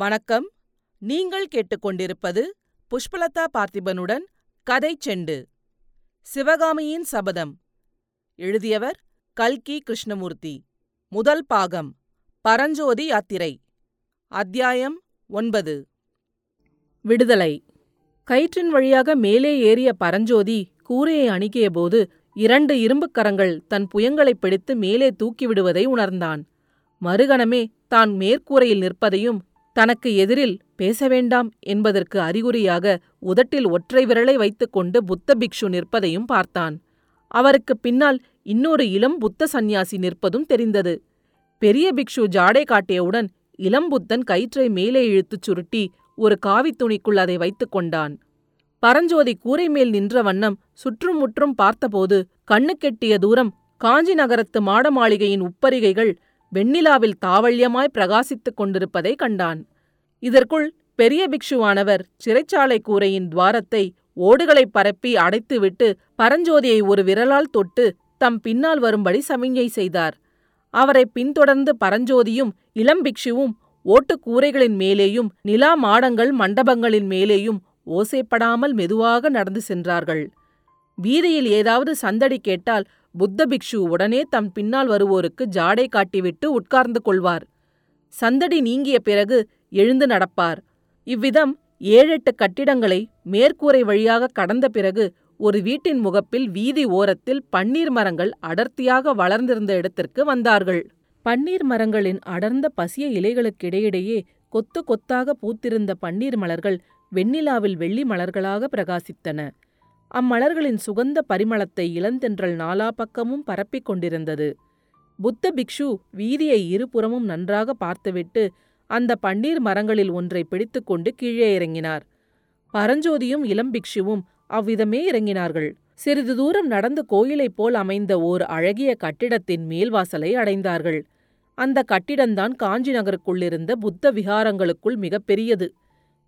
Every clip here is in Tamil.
வணக்கம். நீங்கள் கேட்டுக்கொண்டிருப்பது புஷ்பலதா பார்த்திபனுடன் கதை செண்டு. சிவகாமியின் சபதம். எழுதியவர் கல்கி கிருஷ்ணமூர்த்தி. முதல் பாகம். பரஞ்சோதி யாத்திரை. அத்தியாயம் ஒன்பது. விடுதலை. கயிற்றின் வழியாக மேலே ஏறிய பரஞ்சோதி கூரையை அணுகியபோது இரண்டு இரும்புக் கரங்கள் தன் புயங்களைப் பிடித்து மேலே தூக்கிவிடுவதை உணர்ந்தான். மறுகணமே தான் மேற்கூரையில் நிற்பதையும் தனக்கு எதிரில் பேச வேண்டாம் என்பதற்கு அறிகுறியாக உதட்டில் ஒற்றை விரலை வைத்துக்கொண்டு புத்த பிக்ஷு நிற்பதையும் பார்த்தான். அவருக்குப் பின்னால் இன்னொரு இளம் புத்த சந்நியாசி நிற்பதும் தெரிந்தது. பெரிய பிக்ஷு ஜாடை காட்டியவுடன் இளம்புத்தன் கயிற்றை மேலே இழுத்துச் சுருட்டி ஒரு காவித் துணிக்குள் அதை வைத்துக் கொண்டான். பரஞ்சோதி கூரை மேல் நின்ற வண்ணம் சுற்றுமுற்றும் பார்த்தபோது கண்ணுக்கெட்டிய தூரம் காஞ்சி நகரத்து மாட மாளிகையின் உப்பரிகைகள் வெண்ணிலாவில் தாவள்யமாய் பிரகாசித்துக் கொண்டிருப்பதை கண்டான். இதற்குள் பெரிய பிக்ஷுவானவர் சிறைச்சாலை கூரையின் துவாரத்தை ஓடுகளைப் பரப்பி அடைத்துவிட்டு பரஞ்சோதியை ஒரு விரலால் தொட்டு தம் பின்னால் வரும்படி சமிஞ்சை செய்தார். அவரை பின்தொடர்ந்து பரஞ்சோதியும் இளம் பிக்ஷுவும் ஓட்டுக் கூரைகளின் மேலேயும் நிலா மாடங்கள் மண்டபங்களின் மேலேயும் ஓசைப்படாமல் மெதுவாக நடந்து சென்றார்கள். வீதியில் ஏதாவது சந்தடி கேட்டால் புத்த பிக்ஷு உடனே தம் பின்னால் வருவோருக்கு ஜாடை காட்டிவிட்டு உட்கார்ந்து கொள்வார். சந்தடி நீங்கிய பிறகு எழுந்து நடப்பார். இவ்விதம் ஏழெட்டு கட்டிடங்களை மேற்கூரை வழியாக கடந்த பிறகு ஒரு வீட்டின் முகப்பில் வீதி ஓரத்தில் பன்னீர் மரங்கள் அடர்த்தியாக வளர்ந்திருந்த இடத்திற்கு வந்தார்கள். பன்னீர் மரங்களின் அடர்ந்த பசிய இலைகளுக்கிடையிடையே கொத்து கொத்தாக பூத்திருந்த பன்னீர் மலர்கள் வெண்ணிலாவில் வெள்ளி மலர்களாக பிரகாசித்தன. அம்மலர்களின் சுகந்த பரிமளத்தை இளந்தென்றல் நாலா பக்கமும் பரப்பிக் கொண்டிருந்தது. புத்த பிக்ஷு வீதியை இருபுறமும் நன்றாக பார்த்துவிட்டு அந்த பன்னீர் மரங்களில் ஒன்றை பிடித்துக்கொண்டு கீழே இறங்கினார். பரஞ்சோதியும் இளம் பிக்ஷுவும் அவ்விதமே இறங்கினார்கள். சிறிது தூரம் நடந்து கோயிலைப் போல் அமைந்த ஓர் அழகிய கட்டிடத்தின் மேல்வாசலை அடைந்தார்கள். அந்த கட்டிடந்தான் காஞ்சி நகருக்குள்ளிருந்த புத்த விகாரங்களுக்குள் மிகப்பெரியது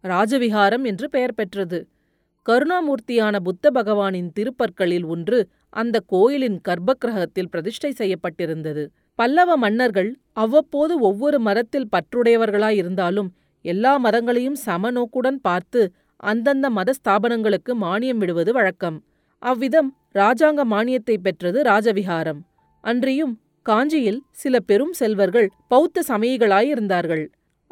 ராஜவிகாரம் என்று பெயர் பெற்றது. கருணாமூர்த்தியான புத்த பகவானின் திருப்பற்களில் ஒன்று அந்த கோயிலின் கர்ப்பக்கிரகத்தில் பிரதிஷ்டை செய்யப்பட்டிருந்தது. பல்லவ மன்னர்கள் அவ்வப்போது ஒவ்வொரு மரத்தில் பற்றுடையவர்களாயிருந்தாலும் எல்லா மரங்களையும் சமநோக்குடன் பார்த்து அந்தந்த மத ஸ்தாபனங்களுக்கு மானியம் விடுவது வழக்கம். அவ்விதம் ராஜாங்க மானியத்தை பெற்றது ராஜவிகாரம். அன்றியும் காஞ்சியில் சில பெரும் செல்வர்கள் பௌத்த சமயிகளாயிருந்தார்கள்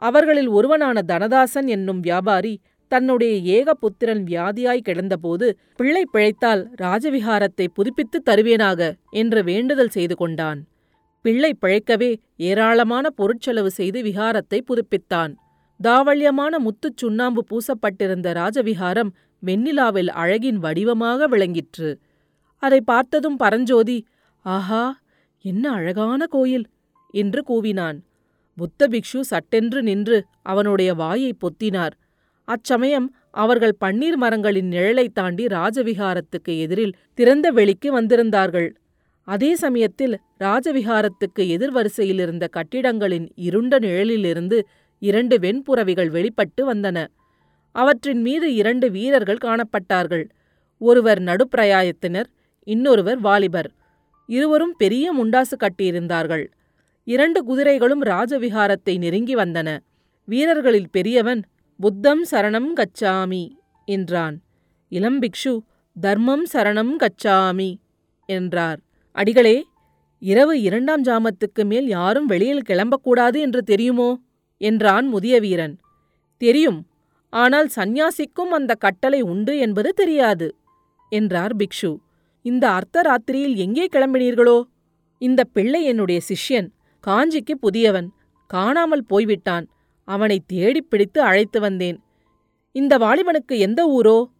அவர்களில் ஒருவனான தனதாசன் என்னும் வியாபாரி தன்னுடைய ஏக புத்திரன் வியாதியாய் கிடந்தபோது பிள்ளை பிழைத்தால் ராஜவிகாரத்தை புதுப்பித்துத் தருவேனாக என்று வேண்டுதல் செய்து கொண்டான். பிள்ளை பிழைக்கவே ஏராளமான பொருட்செலவு செய்து விகாரத்தை புதுப்பித்தான். தாவள்யமான முத்துச் சுண்ணாம்பு பூசப்பட்டிருந்த ராஜவிகாரம் வெண்ணிலாவில் அழகின் வடிவமாக விளங்கிற்று. அதை பார்த்ததும் பரஞ்சோதி ஆஹா என்ன அழகான கோயில்! என்று கூவினான். புத்த பிக்ஷு சட்டென்று நின்று அவனுடைய வாயை பொத்தினார். அச்சமயம் அவர்கள் பன்னீர் மரங்களின் நிழலைத் தாண்டி ராஜவிகாரத்துக்கு எதிரில் திறந்த வெளிக்கு வந்திருந்தார்கள். அதே சமயத்தில் ராஜவிகாரத்துக்கு எதிர் வரிசையிலிருந்த கட்டிடங்களின் இருண்ட நிழலிலிருந்து இரண்டு வெண்புறவிகள் வெளிப்பட்டு வந்தன. அவற்றின் மீது இரண்டு வீரர்கள் காணப்பட்டார்கள். ஒருவர் நடுப்பிரயாயத்தினர் இன்னொருவர் வாலிபர். இருவரும் பெரிய முண்டாசு கட்டியிருந்தார்கள். இரண்டு குதிரைகளும் ராஜவிகாரத்தை நெருங்கி வந்தன. வீரர்களில் பெரியவன் புத்தம் சரணம் கச்சாமி என்றான். இளம்பிக்ஷு தர்மம் சரணம் கச்சாமி என்றார். அடிகளே இரவு இரண்டாம் ஜாமத்துக்கு மேல் யாரும் வெளியில் கிளம்பக்கூடாது என்று தெரியுமோ? என்றான் முதிய வீரன் தெரியும் ஆனால் சந்நியாசிக்கும் அந்த கட்டளை உண்டு என்பது தெரியாது என்றார் பிக்ஷு. இந்த அர்த்தராத்திரியில் எங்கே கிளம்பினீர்களோ? இந்த பிள்ளை என்னுடைய சிஷ்யன் காஞ்சிக்கு புதியவன் காணாமல் போய்விட்டான். அவனை தேடிப் பிடித்து அழைத்து வந்தேன். இந்த வாலிபனுக்கு எந்த ஊரோ?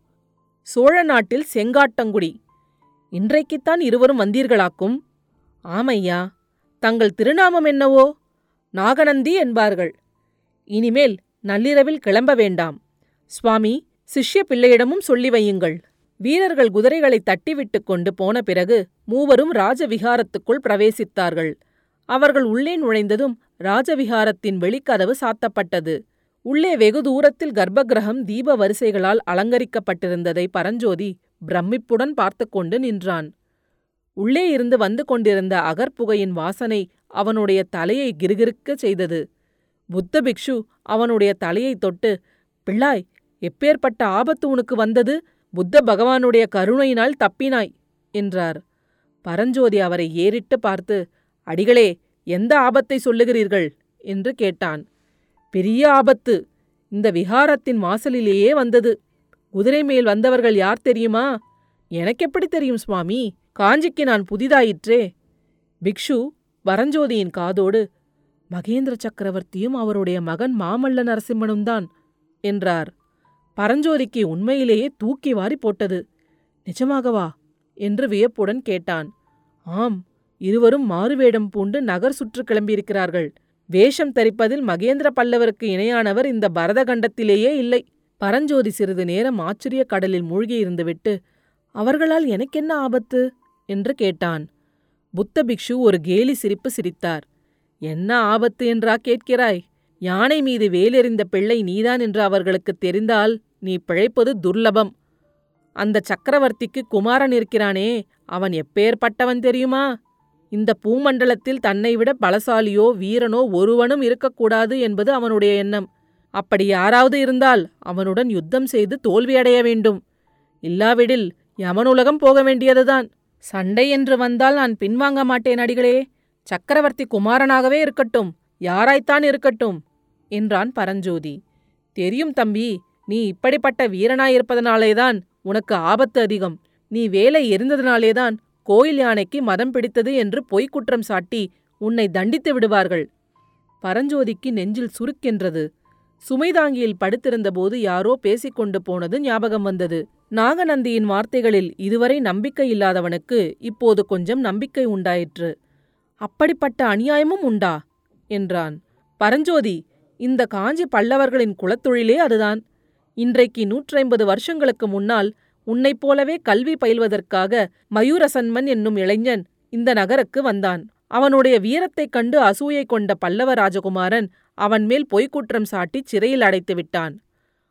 சோழ நாட்டில் செங்காட்டங்குடி. இன்றைக்குத்தான் இருவரும் வந்தீர்களாக்கும்? ஆமையா தங்கள் திருநாமம் என்னவோ? நாகநந்தி என்பார்கள். இனிமேல் நள்ளிரவில் கிளம்ப வேண்டாம். சுவாமி சிஷ்ய பிள்ளையிடமும் சொல்லி வையுங்கள். வீரர்கள் குதிரைகளை தட்டிவிட்டுக் கொண்டு போன பிறகு மூவரும் ராஜவிகாரத்துக்குள் பிரவேசித்தார்கள். அவர்கள் உள்ளே நுழைந்ததும் ராஜவிகாரத்தின் வெளிக்கதவு சாத்தப்பட்டது. உள்ளே வெகு தூரத்தில் கர்ப்பகிரகம் தீப வரிசைகளால் அலங்கரிக்கப்பட்டிருந்ததை பரஞ்சோதி பிரமிப்புடன் பார்த்து கொண்டு நின்றான். உள்ளே இருந்து வந்து கொண்டிருந்த அகற்புகையின் வாசனை அவனுடைய தலையை கிருகிருக்கச் செய்தது. புத்த பிக்ஷு அவனுடைய தலையைத் தொட்டு பிள்ளாய் எப்பேற்பட்ட ஆபத்து உனக்கு வந்தது? புத்த பகவானுடைய கருணையினால் தப்பினாய் என்றார். பரஞ்சோதி அவரை ஏறிட்டு பார்த்து அடிகளே எந்த ஆபத்தை சொல்லுகிறீர்கள்? என்று கேட்டான். பெரிய ஆபத்து. இந்த விஹாரத்தின் வாசலிலேயே வந்தது. குதிரை மேல் வந்தவர்கள் யார் தெரியுமா? எனக்கெப்படி தெரியும் சுவாமி? காஞ்சிக்கு நான் புதிதாயிற்றே. பிக்ஷு பரஞ்சோதியின் காதோடு மகேந்திர சக்கரவர்த்தியும் அவருடைய மகன் மாமல்ல நரசிம்மனும் தான் என்றார். பரஞ்சோதிக்கு உண்மையிலேயே தூக்கி வாரி போட்டது. நிஜமாகவா? என்று வியப்புடன் கேட்டான். ஆம் இருவரும் மாறுவேடம் பூண்டு நகர் சுற்று கிளம்பியிருக்கிறார்கள். வேஷம் தரிப்பதில் மகேந்திர பல்லவருக்கு இணையானவர் இந்த பரதகண்டத்திலேயே இல்லை. பரஞ்சோதி சிறிது நேரம் ஆச்சரிய கடலில் மூழ்கியிருந்துவிட்டு அவர்களால் எனக்கென்ன ஆபத்து? என்று கேட்டான். புத்த பிக்ஷு ஒரு கேலி சிரிப்பு சிரித்தார். என்ன ஆபத்து என்றா கேட்கிறாய்? யானை மீது வேலெறிந்த பிள்ளை நீதான் என்று அவர்களுக்குத் தெரிந்தால் நீ பிழைப்பது துர்லபம். அந்த சக்கரவர்த்திக்கு குமாரன் இருக்கிறானே அவன் எப்பேற்பட்டவன் தெரியுமா? இந்த பூமண்டலத்தில் தன்னை விட பலசாலியோ வீரனோ ஒருவனும் இருக்கக்கூடாது என்பது அவனுடைய எண்ணம். அப்படி யாராவது இருந்தால் அவனுடன் யுத்தம் செய்து தோல்வியடைய வேண்டும். இல்லாவிடில் யமனுலகம் போக வேண்டியதுதான். சண்டை என்று வந்தால் நான் பின்வாங்க மாட்டேன் அடிகளே. சக்கரவர்த்தி குமாரனாகவே இருக்கட்டும் யாராய்த்தான் இருக்கட்டும் என்றான் பரஞ்சோதி. தெரியும் தம்பி நீ இப்படிப்பட்ட வீரனாயிருப்பதனாலேதான் உனக்கு ஆபத்து அதிகம். நீ வேலை எரிந்ததினாலேதான் கோயில் யானைக்கு மதம் பிடித்தது என்று பொய்க் குற்றம் சாட்டி உன்னை தண்டித்து விடுவார்கள். பரஞ்சோதிக்கு நெஞ்சில் சுருக்கென்றது சுமைதாங்கியில் படுத்திருந்தபோது யாரோ பேசிக்கொண்டு போனது ஞாபகம் வந்தது. நாகநந்தியின் வார்த்தைகளில் இதுவரை நம்பிக்கை இல்லாதவனுக்கு இப்போது கொஞ்சம் நம்பிக்கை உண்டாயிற்று. அப்படிப்பட்ட அநியாயமும் உண்டா? என்றான். பரஞ்சோதி இந்த காஞ்சி பல்லவர்களின் குலத்தொழிலே அதுதான். இன்றைக்கு நூற்றைம்பது வருஷங்களுக்கு முன்னால் உன்னைப் போலவே கல்வி பயில்வதற்காக மயூரசன்மன் என்னும் இளைஞன் இந்த நகருக்கு வந்தான். அவனுடைய வீரத்தைக் கண்டு அசூயை கொண்ட பல்லவ ராஜகுமாரன் அவன் மேல் பொய்க்குற்றம் சாட்டி சிறையில் அடைத்து விட்டான்.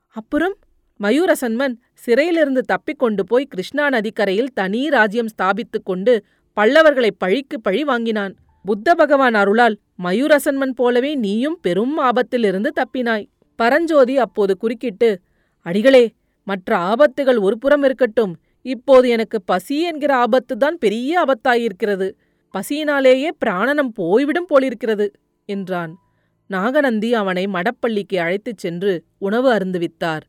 அப்புறம் மயூரசன்மன் சிறையிலிருந்து தப்பிக் கொண்டு போய் கிருஷ்ணா நதிக்கரையில் தனி ராஜ்யம் ஸ்தாபித்துக் கொண்டு பல்லவர்களை பழிக்கு பழி வாங்கினான். புத்த பகவான் அருளால் மயூரசன்மன் போலவே நீயும் பெரும் ஆபத்திலிருந்து தப்பினாய். பரஞ்சோதி அப்போது குறுக்கிட்டு அடிகளே மற்ற ஆபத்துகள் ஒரு புறம் இருக்கட்டும். இப்போது எனக்கு பசி என்கிற ஆபத்துதான் பெரிய ஆபத்தாயிருக்கிறது. பசியினாலேயே பிராணனம் போய்விடும் போலிருக்கிறது என்றான். நாகநந்தி அவனை மடப்பள்ளிக்கு அழைத்துச் சென்று உணவு அருந்துவித்தார்.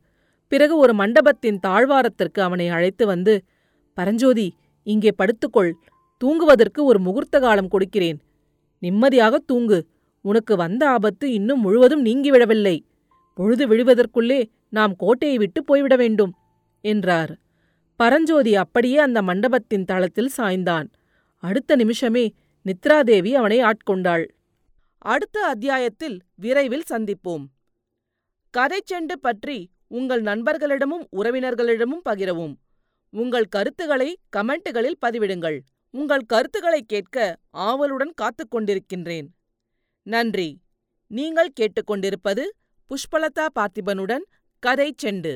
பிறகு ஒரு மண்டபத்தின் தாழ்வாரத்திற்கு அவனை அழைத்து வந்து பரஞ்சோதி இங்கே படுத்துக்கொள். தூங்குவதற்கு ஒரு முகூர்த்த காலம் கொடுக்கிறேன். நிம்மதியாக தூங்கு. உனக்கு வந்த ஆபத்து இன்னும் முழுவதும் நீங்கிவிடவில்லை. பொழுது விழுவதற்குள்ளே நாம் கோட்டையை விட்டு போய்விட வேண்டும் என்றார். பரஞ்சோதி அப்படியே அந்த மண்டபத்தின் தளத்தில் சாய்ந்தான். அடுத்த நிமிஷமே நித்ராதேவி அவனை ஆட்கொண்டாள். அடுத்த அத்தியாயத்தில் விரைவில் சந்திப்போம். கதைச்செண்டு பற்றி உங்கள் நண்பர்களிடமும் உறவினர்களிடமும் பகிரவும். உங்கள் கருத்துக்களை கமெண்ட்டுகளில் பதிவிடுங்கள். உங்கள் கருத்துக்களை கேட்க ஆவலுடன் காத்துக் கொண்டிருக்கின்றேன். நன்றி. நீங்கள் கேட்டுக்கொண்டிருப்பது புஷ்பலதா பார்த்திபனுடன் கதை செண்டு